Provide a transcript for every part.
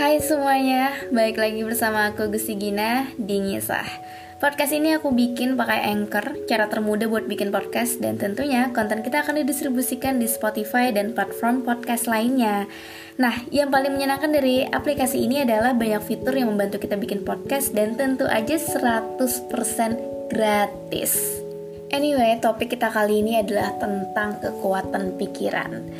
Hai semuanya, balik lagi bersama aku Gusti Gina di Ngisah. Podcast ini aku bikin pakai Anchor, cara termudah buat bikin podcast Dan tentunya konten kita akan didistribusikan di Spotify dan platform podcast lainnya. Nah, yang paling menyenangkan dari aplikasi ini adalah banyak fitur yang membantu kita bikin podcast Dan tentu aja 100% gratis. Anyway, topik kita kali ini adalah tentang kekuatan pikiran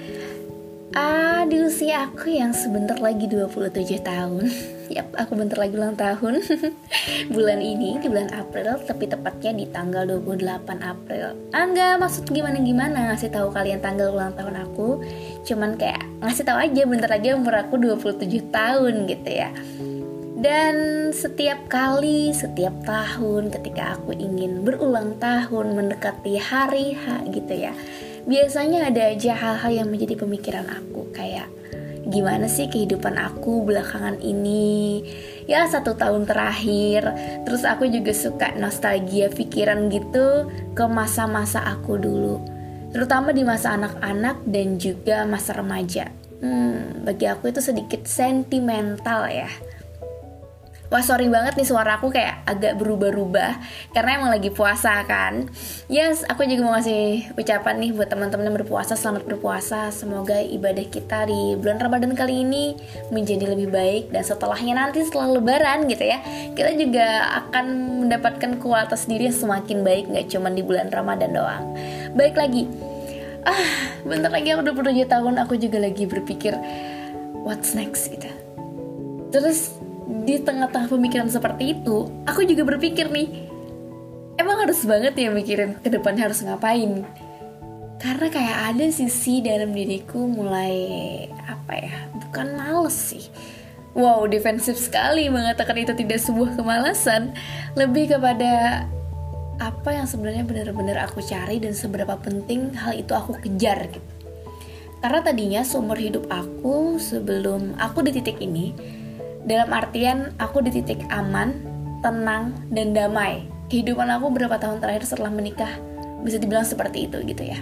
Ah, di usia aku yang sebentar lagi 27 tahun. Yap, aku bentar lagi ulang tahun. Bulan ini, di bulan April Tapi tepatnya di tanggal 28 April. Ah maksud gimana-gimana Ngasih tahu kalian tanggal ulang tahun aku. Cuman kayak ngasih tahu aja Bentar lagi umur aku 27 tahun gitu ya. Dan setiap kali, setiap tahun ketika aku ingin berulang tahun mendekati hari H gitu ya biasanya ada aja hal-hal yang menjadi pemikiran aku kayak gimana sih kehidupan aku belakangan ini? Ya satu tahun terakhir. Terus aku juga suka nostalgia pikiran gitu ke masa-masa aku dulu. Terutama di masa anak-anak dan juga masa remaja. Hmm, bagi aku itu sedikit sentimental ya Wah sorry banget nih suara aku kayak agak berubah-ubah Karena emang lagi puasa kan. Yes, aku juga mau ngasih ucapan nih buat teman-teman yang berpuasa. Selamat berpuasa. Semoga ibadah kita di bulan Ramadan kali ini Menjadi lebih baik Dan setelahnya nanti setelah lebaran gitu ya Kita juga akan mendapatkan kualitas diri yang semakin baik Gak cuma di bulan Ramadan doang. Baik lagi. Ah, bentar lagi aku 27 tahun Aku juga lagi berpikir What's next gitu. Terus di tengah-tengah pemikiran seperti itu, aku juga berpikir nih, emang harus banget ya mikirin ke depannya harus ngapain. Karena kayak ada sisi dalam diriku mulai apa ya, bukan males sih. Wow, defensif sekali mengatakan itu tidak sebuah kemalasan, lebih kepada apa yang sebenarnya benar-benar aku cari dan seberapa penting hal itu aku kejar gitu. Karena tadinya seumur hidup aku sebelum aku di titik ini, dalam artian aku di titik aman, tenang, dan damai. Kehidupan aku berapa tahun terakhir setelah menikah bisa dibilang seperti itu gitu ya.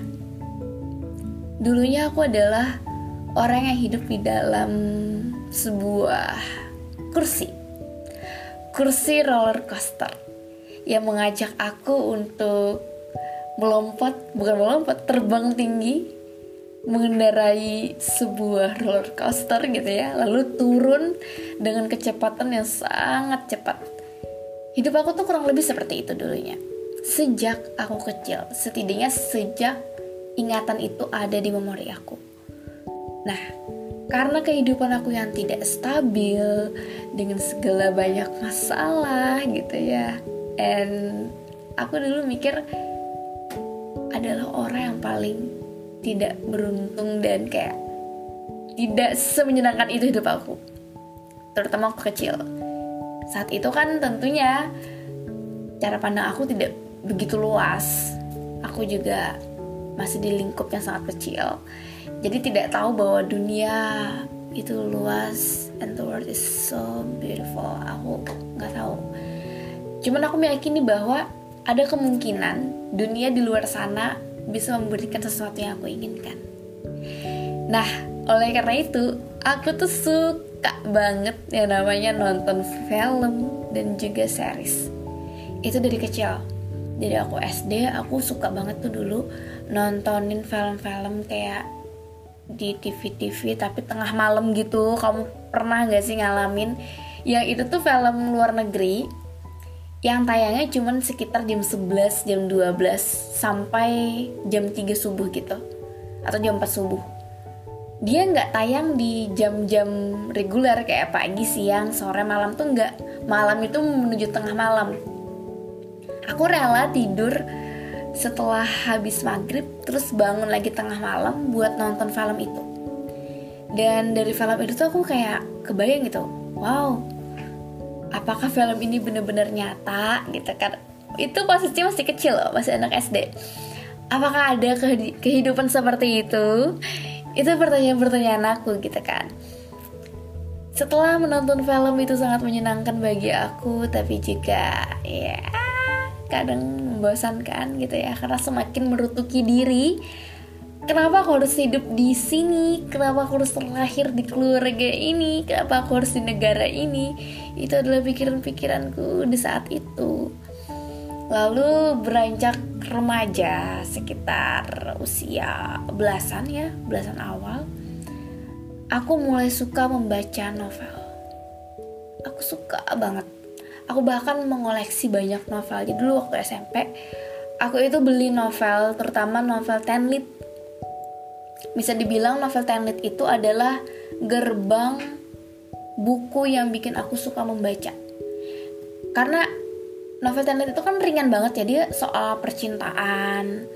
Dulunya aku adalah orang yang hidup di dalam sebuah kursi. Kursi roller coaster yang mengajak aku untuk melompat, bukan melompat, terbang tinggi mengendarai sebuah roller coaster gitu ya. Lalu turun dengan kecepatan yang sangat cepat. Hidup aku tuh kurang lebih seperti itu dulunya. Sejak aku kecil setidaknya sejak ingatan itu ada di memori aku. Nah karena kehidupan aku yang tidak stabil dengan segala banyak masalah gitu ya and aku dulu mikir adalah orang yang paling tidak beruntung dan kayak tidak semenyenangkan itu hidup aku. Terutama aku kecil. Saat itu kan tentunya cara pandang aku tidak begitu luas. Aku juga masih di lingkup yang sangat kecil. Jadi tidak tahu bahwa dunia itu luas and the world is so beautiful. Aku nggak tahu. Cuman aku meyakini bahwa ada kemungkinan dunia di luar sana bisa memberikan sesuatu yang aku inginkan. Nah, oleh karena itu, aku tuh suka banget yang namanya nonton film dan juga series. Itu dari kecil. Dari aku SD, aku suka banget tuh dulu nontonin film-film kayak di TV-TV tapi tengah malam gitu. Kamu pernah gak sih ngalamin? Yang itu tuh film luar negeri yang tayangnya cuman sekitar jam 11, jam 12 sampai jam 3 subuh gitu. Atau jam 4 subuh. Dia nggak tayang di jam-jam reguler kayak pagi, siang, sore, malam tuh nggak. Malam itu menuju tengah malam. Aku rela tidur setelah habis maghrib terus bangun lagi tengah malam buat nonton film itu. Dan dari film itu tuh aku kayak kebayang gitu wow apakah film ini benar-benar nyata gitu kan. Itu posisinya masih kecil loh masih anak SD apakah ada kehidupan seperti itu? Itu pertanyaan-pertanyaan aku gitu kan. Setelah menonton film itu sangat menyenangkan bagi aku tapi juga ya kadang membosankan gitu ya. Karena semakin merutuki diri kenapa aku harus hidup di sini? Kenapa aku harus terlahir di keluarga ini? Kenapa aku harus di negara ini? Itu adalah pikiran-pikiranku di saat itu. Lalu beranjak remaja sekitar usia belasan ya belasan awal aku mulai suka membaca novel. Aku suka banget. Aku bahkan mengoleksi banyak novel. Jadi dulu waktu SMP aku itu beli novel terutama novel tenlit bisa dibilang novel Tenlit itu adalah gerbang buku yang bikin aku suka membaca. Karena novel Tenlit itu kan ringan banget ya, dia soal percintaan,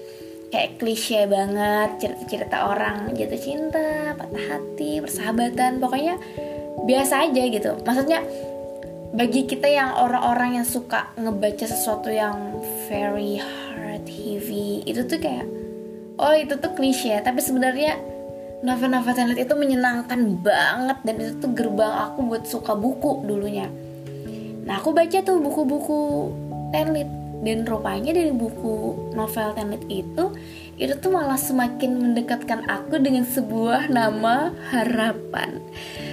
kayak klise banget, cerita-cerita orang jatuh cinta, patah hati, persahabatan, pokoknya biasa aja gitu. Maksudnya bagi kita yang orang-orang yang suka ngebaca sesuatu yang very hard heavy itu tuh kayak oh itu tuh klise tapi sebenarnya novel-novel Tenlit itu menyenangkan banget dan itu tuh gerbang aku buat suka buku dulunya. Nah aku baca tuh buku-buku Tenlit dan rupanya dari buku novel Tenlit itu itu tuh malah semakin mendekatkan aku dengan sebuah nama harapan.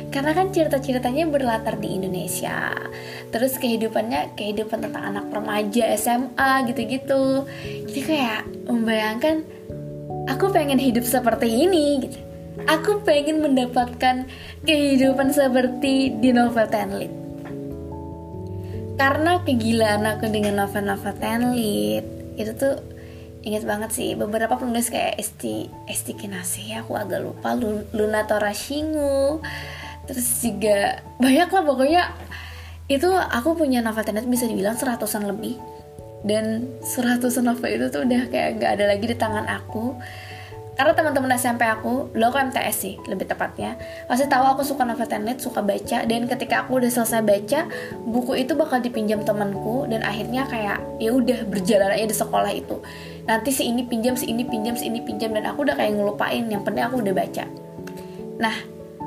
Karena kan cerita-ceritanya berlatar di Indonesia terus kehidupannya kehidupan tentang anak remaja SMA gitu-gitu. Jadi kayak membayangkan aku pengen hidup seperti ini gitu. Aku pengen mendapatkan kehidupan seperti di novel Tenlit karena kegilaan aku dengan novel-novel Tenlit itu tuh inget banget sih beberapa penulis kayak Esti Esti Kinase aku agak lupa Luna Torashingu terus juga banyak lah pokoknya itu aku punya novel Tenlit bisa dibilang seratusan lebih dan seratusan novel itu tuh udah kayak gak ada lagi di tangan aku karena teman-teman SMP aku, lo aku MTS sih lebih tepatnya, pasti tahu aku suka novel tenlit, suka baca dan ketika aku udah selesai baca, buku itu bakal dipinjam temanku dan akhirnya kayak ya udah berjalan aja di sekolah itu. Nanti si ini pinjam, si ini pinjam, si ini pinjam dan aku udah kayak ngelupain yang penting aku udah baca. Nah,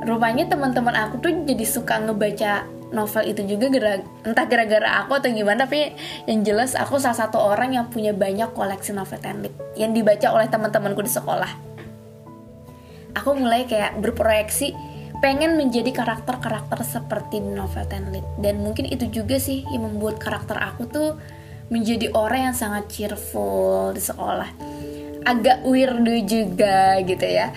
rupanya teman-teman aku tuh jadi suka ngebaca novel itu juga gara entah gara-gara aku atau gimana tapi yang jelas aku salah satu orang yang punya banyak koleksi novel tenlit yang dibaca oleh teman-temanku di sekolah. Aku mulai kayak berproyeksi pengen menjadi karakter-karakter seperti novel tenlit dan mungkin itu juga sih yang membuat karakter aku tuh menjadi orang yang sangat cheerful di sekolah. Agak weirdo juga gitu ya.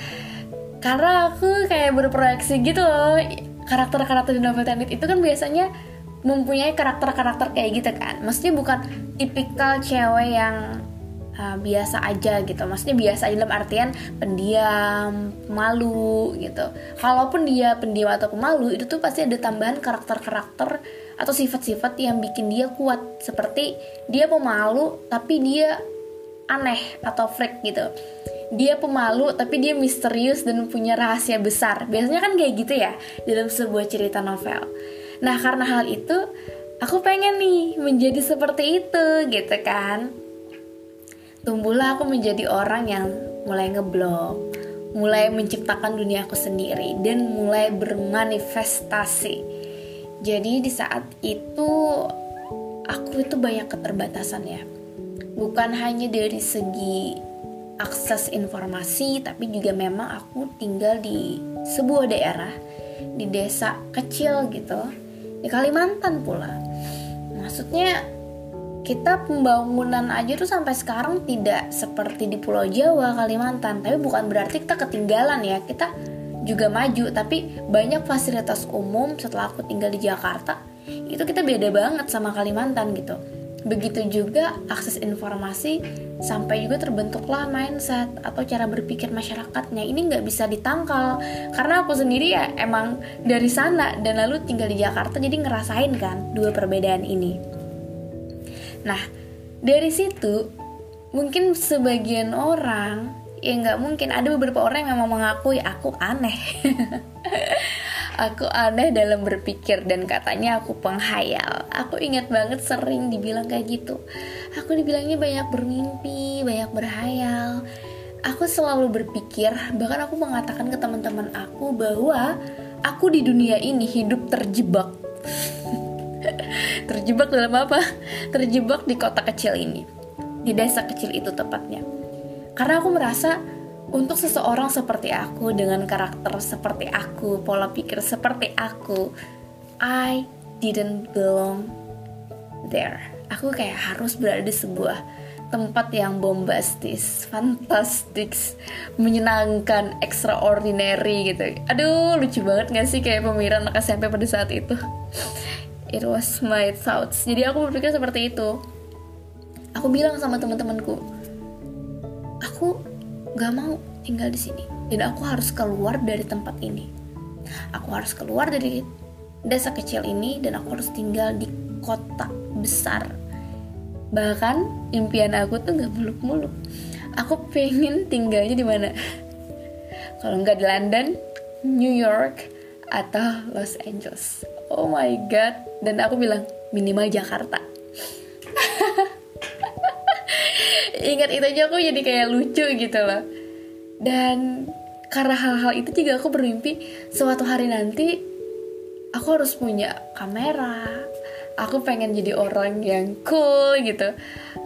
Karena aku kayak berproyeksi gitu loh karakter-karakter di novel Tenet itu kan biasanya mempunyai karakter-karakter kayak gitu kan. Maksudnya bukan tipikal cewek yang uh, biasa aja gitu. Maksudnya biasa aja dalam artian pendiam malu gitu. Kalaupun dia pendiam atau pemalu itu tuh pasti ada tambahan karakter-karakter atau sifat-sifat yang bikin dia kuat. Seperti dia pemalu tapi dia aneh atau freak gitu dia pemalu tapi dia misterius dan punya rahasia besar. Biasanya kan kayak gitu ya dalam sebuah cerita novel. Nah karena hal itu aku pengen nih menjadi seperti itu gitu kan. Tumbuhlah aku menjadi orang yang mulai ngeblog mulai menciptakan dunia aku sendiri dan mulai bermanifestasi. Jadi di saat itu aku itu banyak keterbatasan ya. Bukan hanya dari segi akses informasi tapi juga memang aku tinggal di sebuah daerah di desa kecil gitu di Kalimantan pula. Maksudnya kita pembangunan aja tuh sampai sekarang tidak seperti di Pulau Jawa Kalimantan. Tapi bukan berarti kita ketinggalan ya. Kita juga maju tapi banyak fasilitas umum setelah aku tinggal di Jakarta itu kita beda banget sama Kalimantan gitu Begitu juga akses informasi sampai juga terbentuklah mindset atau cara berpikir masyarakatnya. Ini nggak bisa ditangkal karena aku sendiri ya emang dari sana dan lalu tinggal di Jakarta jadi ngerasain kan dua perbedaan ini. Nah dari situ mungkin sebagian orang ya nggak mungkin ada beberapa orang yang memang mengakui aku aneh Aku aneh dalam berpikir dan katanya aku penghayal. Aku ingat banget sering dibilang kayak gitu. Aku dibilangnya banyak bermimpi, banyak berhayal. Aku selalu berpikir, bahkan aku mengatakan ke teman-teman aku bahwa aku di dunia ini hidup terjebak. terjebak dalam apa? Terjebak di kota kecil ini. Di desa kecil itu tepatnya. Karena aku merasa untuk seseorang seperti aku dengan karakter seperti aku, pola pikir seperti aku, I didn't belong there. Aku kayak harus berada di sebuah tempat yang bombastis, fantastis, menyenangkan, extraordinary gitu. Aduh, lucu banget gak sih kayak pemikiran anak SMP pada saat itu? It was my thoughts. Jadi aku berpikir seperti itu. Aku bilang sama teman-temanku, aku gak mau tinggal di sini. Dan aku harus keluar dari tempat ini. Aku harus keluar dari desa kecil ini dan aku harus tinggal di kota besar. Bahkan impian aku tuh nggak muluk-muluk. Aku pengen tinggalnya di mana? Kalau nggak di London New York atau Los Angeles. Oh my god. Dan aku bilang minimal Jakarta ingat itu aja aku jadi kayak lucu gitu loh. Dan karena hal-hal itu juga aku bermimpi suatu hari nanti aku harus punya kamera. Aku pengen jadi orang yang cool gitu.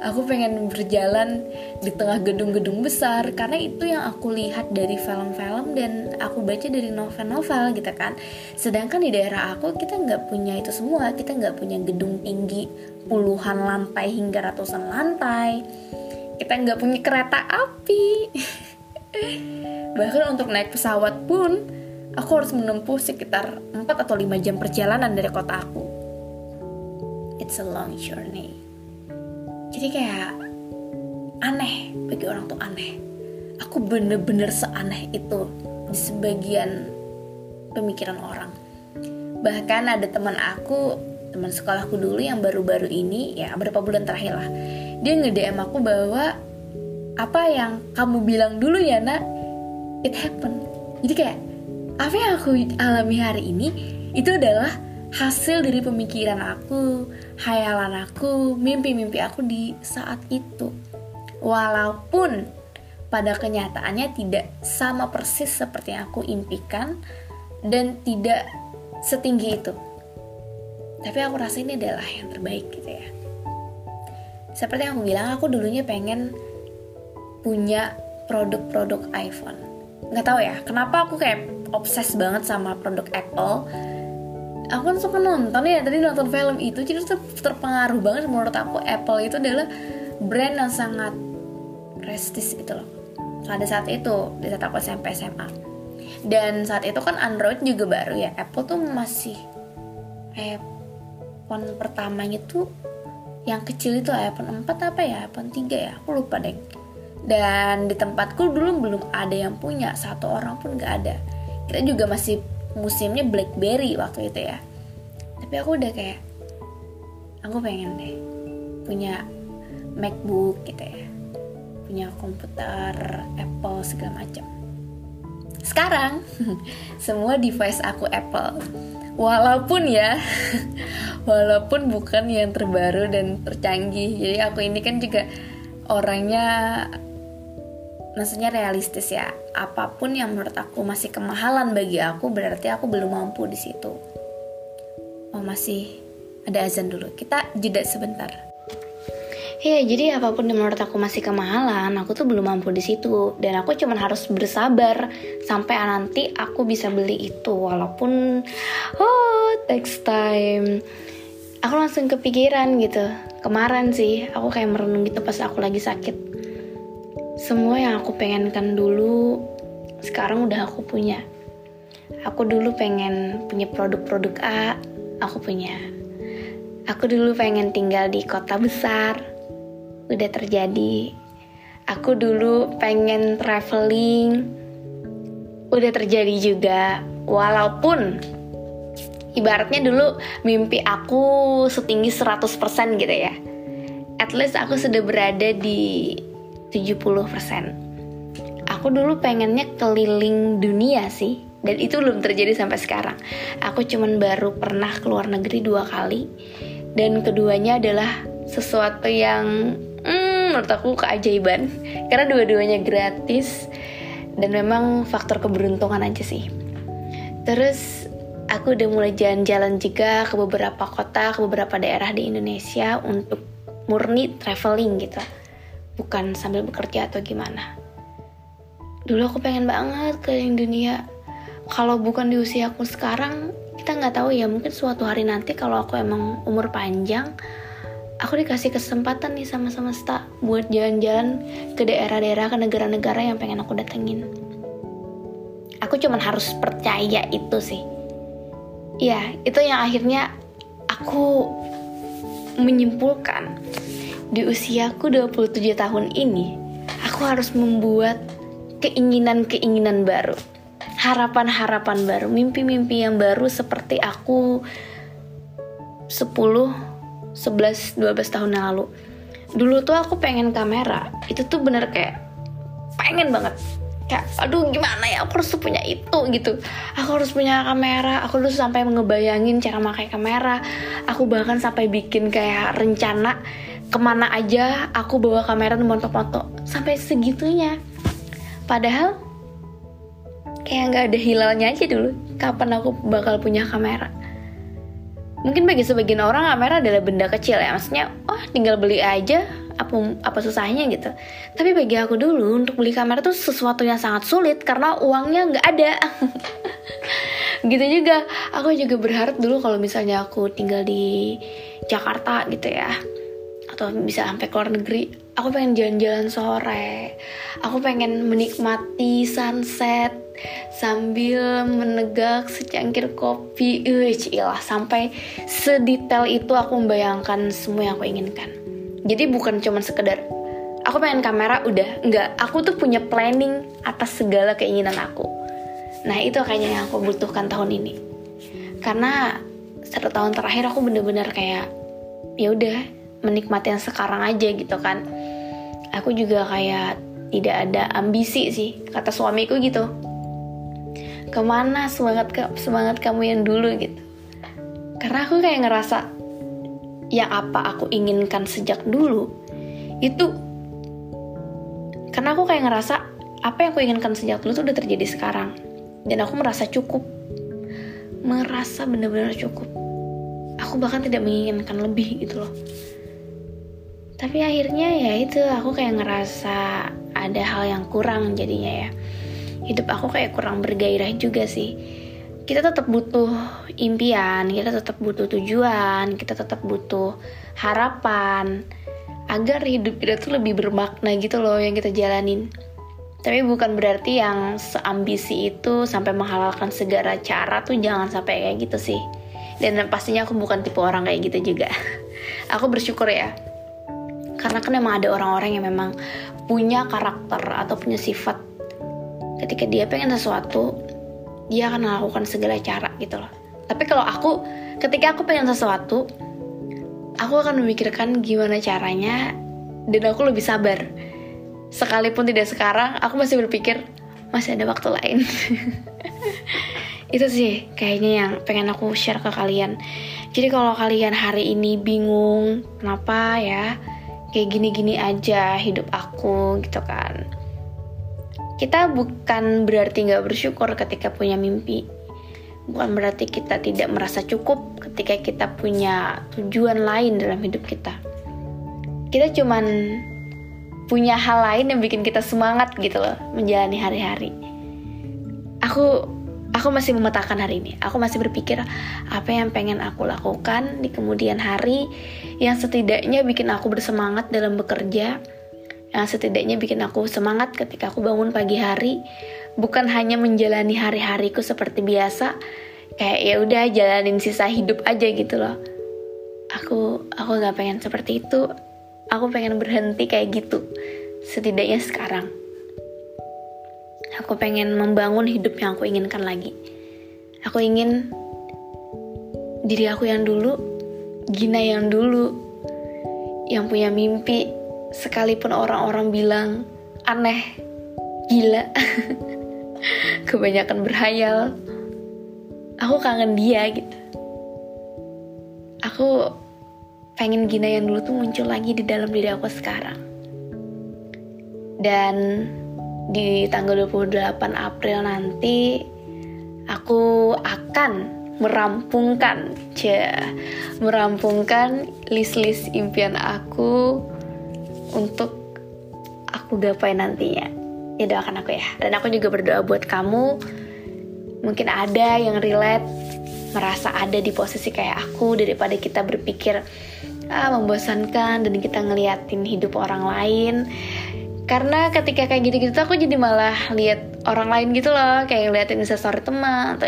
Aku pengen berjalan di tengah gedung-gedung besar karena itu yang aku lihat dari film-film dan aku baca dari novel-novel gitu kan. Sedangkan di daerah aku kita nggak punya itu semua. Kita nggak punya gedung tinggi puluhan lantai hingga ratusan lantai kita nggak punya kereta api bahkan untuk naik pesawat pun aku harus menempuh sekitar 4 atau 5 jam perjalanan dari kota aku. It's a long journey. Jadi kayak aneh bagi orang tuh aneh. Aku bener-bener seaneh itu di sebagian pemikiran orang. Bahkan ada teman aku, teman sekolahku dulu yang baru-baru ini, ya beberapa bulan terakhir lah. Dia nge-DM aku bahwa apa yang kamu bilang dulu ya nak, it happen. Jadi kayak apa yang aku alami hari ini itu adalah hasil dari pemikiran aku, hayalan aku, mimpi-mimpi aku di saat itu. Walaupun pada kenyataannya tidak sama persis seperti yang aku impikan dan tidak setinggi itu. Tapi aku rasa ini adalah yang terbaik gitu ya. Seperti yang aku bilang, aku dulunya pengen punya produk-produk iPhone. Nggak tahu ya, kenapa aku kayak obses banget sama produk Apple. Aku kan suka nonton ya tadi nonton film itu jadi terpengaruh banget menurut aku Apple itu adalah brand yang sangat prestis gitu loh. Pada saat itu di saat aku SMP SMA dan saat itu kan Android juga baru ya Apple tuh masih iPhone pertamanya tuh yang kecil itu iPhone 4 apa ya? iPhone 3 ya? Aku lupa deh. Dan di tempatku dulu belum ada yang punya. Satu orang pun gak ada. Kita juga masih musimnya BlackBerry waktu itu ya. Tapi aku udah kayak aku pengen deh punya MacBook gitu ya. Punya komputer Apple segala macam sekarang semua device aku Apple. Walaupun ya walaupun bukan yang terbaru dan tercanggih. Jadi aku ini kan juga orangnya maksudnya realistis ya. Apa pun yang menurut aku masih kemahalan bagi aku berarti aku belum mampu di situ. Oh masih ada azan dulu. Kita jeda sebentar Iya, jadi apa pun yang menurut aku masih kemahalan, aku tuh belum mampu di situ. Dan aku cuma harus bersabar sampai nanti aku bisa beli itu. Walaupun, oh, takes time. Aku langsung kepikiran gitu. Kemarin sih, aku kayak merenung gitu pas aku lagi sakit semua yang aku pengenkan dulu sekarang udah aku punya aku dulu pengen punya produk-produk A aku punya aku dulu pengen tinggal di kota besar udah terjadi aku dulu pengen traveling udah terjadi juga walaupun ibaratnya dulu mimpi aku setinggi 100% gitu ya at least aku sudah berada di 70%. Aku dulu pengennya keliling dunia sih, dan itu belum terjadi sampai sekarang. Aku cuman baru pernah keluar negeri dua kali, dan keduanya adalah sesuatu yang menurut aku keajaiban, karena dua-duanya gratis, dan memang faktor keberuntungan aja sih. Terus aku udah mulai jalan-jalan juga ke beberapa kota, ke beberapa daerah di Indonesia untuk murni traveling gitu. Bukan sambil bekerja atau gimana. dulu aku pengen banget keliling dunia kalau bukan di usia aku sekarang kita nggak tahu ya. Mungkin suatu hari nanti kalau aku emang umur panjang aku dikasih kesempatan nih sama semesta buat jalan-jalan ke daerah-daerah ke negara-negara yang pengen aku datengin. Aku cuman harus percaya itu sih. Ya itu yang akhirnya aku menyimpulkan. Di usiaku 27 tahun ini aku harus membuat keinginan-keinginan baru, harapan-harapan baru, mimpi-mimpi yang baru seperti aku 10, 11, 12 tahun yang lalu. Dulu tuh aku pengen kamera, itu tuh bener kayak pengen banget. Kayak, aduh gimana ya, aku harus punya itu gitu. Aku harus punya kamera, aku tuh sampai ngebayangin cara pakai kamera. Aku bahkan sampai bikin kayak rencana ke mana aja aku bawa kamera dan foto-foto sampai segitunya padahal kayak nggak ada hilalnya aja dulu kapan aku bakal punya kamera mungkin bagi sebagian orang kamera adalah benda kecil ya. Maksudnya oh tinggal beli aja apa apa susahnya gitu. Tapi bagi aku dulu untuk beli kamera tuh sesuatu yang sangat sulit karena uangnya nggak ada. Gitu juga. Aku juga berharap dulu kalau misalnya aku tinggal di Jakarta gitu ya atau bisa sampai ke luar negeri aku pengen jalan-jalan sore. Aku pengen menikmati sunset sambil menegak secangkir kopi. Uh cilah sampai sedetail itu aku membayangkan semua yang aku inginkan. Jadi bukan cuma sekedar aku pengen kamera udah. Enggak aku tuh punya planning atas segala keinginan aku. Nah itu kayaknya yang aku butuhkan tahun ini. Karena satu tahun terakhir aku bener-bener kayak ya udah menikmati yang sekarang aja gitu kan. Aku juga kayak tidak ada ambisi sih kata suamiku gitu ke mana semangat semangat kamu yang dulu gitu. Karena aku kayak ngerasa yang apa aku inginkan sejak dulu itu karena aku kayak ngerasa apa yang aku inginkan sejak dulu tuh udah terjadi sekarang. Dan aku merasa cukup. Merasa benar-benar cukup. Aku bahkan tidak menginginkan lebih gitu loh. Tapi akhirnya ya itu aku kayak ngerasa ada hal yang kurang jadinya ya hidup aku kayak kurang bergairah juga sih. Kita tetap butuh impian kita tetap butuh tujuan kita tetap butuh harapan agar hidup kita tuh lebih bermakna gitu loh yang kita jalanin. Tapi bukan berarti yang seambisi itu sampai menghalalkan segala cara tuh jangan sampai kayak gitu sih. Dan pastinya aku bukan tipe orang kayak gitu juga. Aku bersyukur ya. Karena kan emang ada orang-orang yang memang punya karakter atau punya sifat ketika dia pengen sesuatu dia akan melakukan segala cara gitu loh. Tapi kalau aku ketika aku pengen sesuatu aku akan memikirkan gimana caranya dan aku lebih sabar. Sekalipun tidak sekarang aku masih berpikir masih ada waktu lain. Itu sih kayaknya yang pengen aku share ke kalian. Jadi kalau kalian hari ini bingung kenapa ya kayak gini-gini aja hidup aku gitu kan kita bukan berarti nggak bersyukur ketika punya mimpi. Bukan berarti kita tidak merasa cukup ketika kita punya tujuan lain dalam hidup kita. Kita cuman punya hal lain yang bikin kita semangat gitu loh menjalani hari-hari. Aku aku masih memetakan hari ini. Aku masih berpikir apa yang pengen aku lakukan di kemudian hari yang setidaknya bikin aku bersemangat dalam bekerja, yang setidaknya bikin aku semangat ketika aku bangun pagi hari, bukan hanya menjalani hari-hariku seperti biasa, kayak ya udah jalanin sisa hidup aja gitu loh. Aku aku nggak pengen seperti itu. Aku pengen berhenti kayak gitu. Setidaknya sekarang. Aku pengen membangun hidup yang aku inginkan lagi. Aku ingin diri aku yang dulu, Gina yang dulu, yang punya mimpi, sekalipun orang-orang bilang aneh, gila, kebanyakan berhayal. Aku kangen dia gitu. Aku pengen Gina yang dulu tuh muncul lagi di dalam diri aku sekarang. Dan di tanggal 28 April nanti aku akan merampungkan ya merampungkan list-list impian aku untuk aku gapai nantinya. Ya doakan aku ya. Dan aku juga berdoa buat kamu. Mungkin ada yang relate merasa ada di posisi kayak aku daripada kita berpikir ah membosankan dan kita ngeliatin hidup orang lain. Karena ketika kayak gitu-gitu aku jadi malah lihat orang lain gitu loh. Kayak ngeliatin instastory teman atau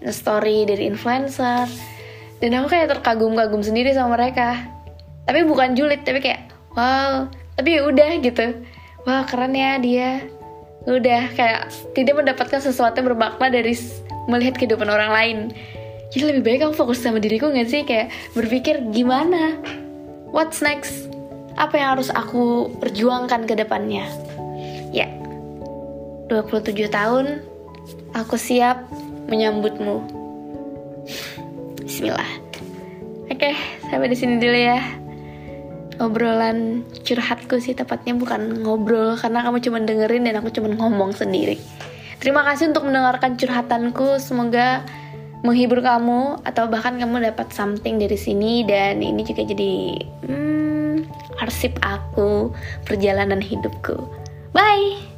instastory dari influencer. Dan aku kayak terkagum-kagum sendiri sama mereka. Tapi bukan julid tapi kayak wow tapi ya udah gitu. Wah keren ya dia. Udah kayak tidak mendapatkan sesuatu yang bermakna dari melihat kehidupan orang lain. Jadi lebih baik aku fokus sama diriku gak sih? Kayak berpikir gimana? What's next? Apa yang harus aku perjuangkan ke depannya? Ya 27 tahun aku siap menyambutmu. Bismillah. Oke sampai di sini dulu ya obrolan curhatku sih tepatnya bukan ngobrol karena kamu cuma dengerin dan aku cuma ngomong sendiri. Terima kasih untuk mendengarkan curhatanku semoga menghibur kamu atau bahkan kamu dapat something dari sini dan ini juga jadi hmm, arsip aku perjalanan hidupku. Bye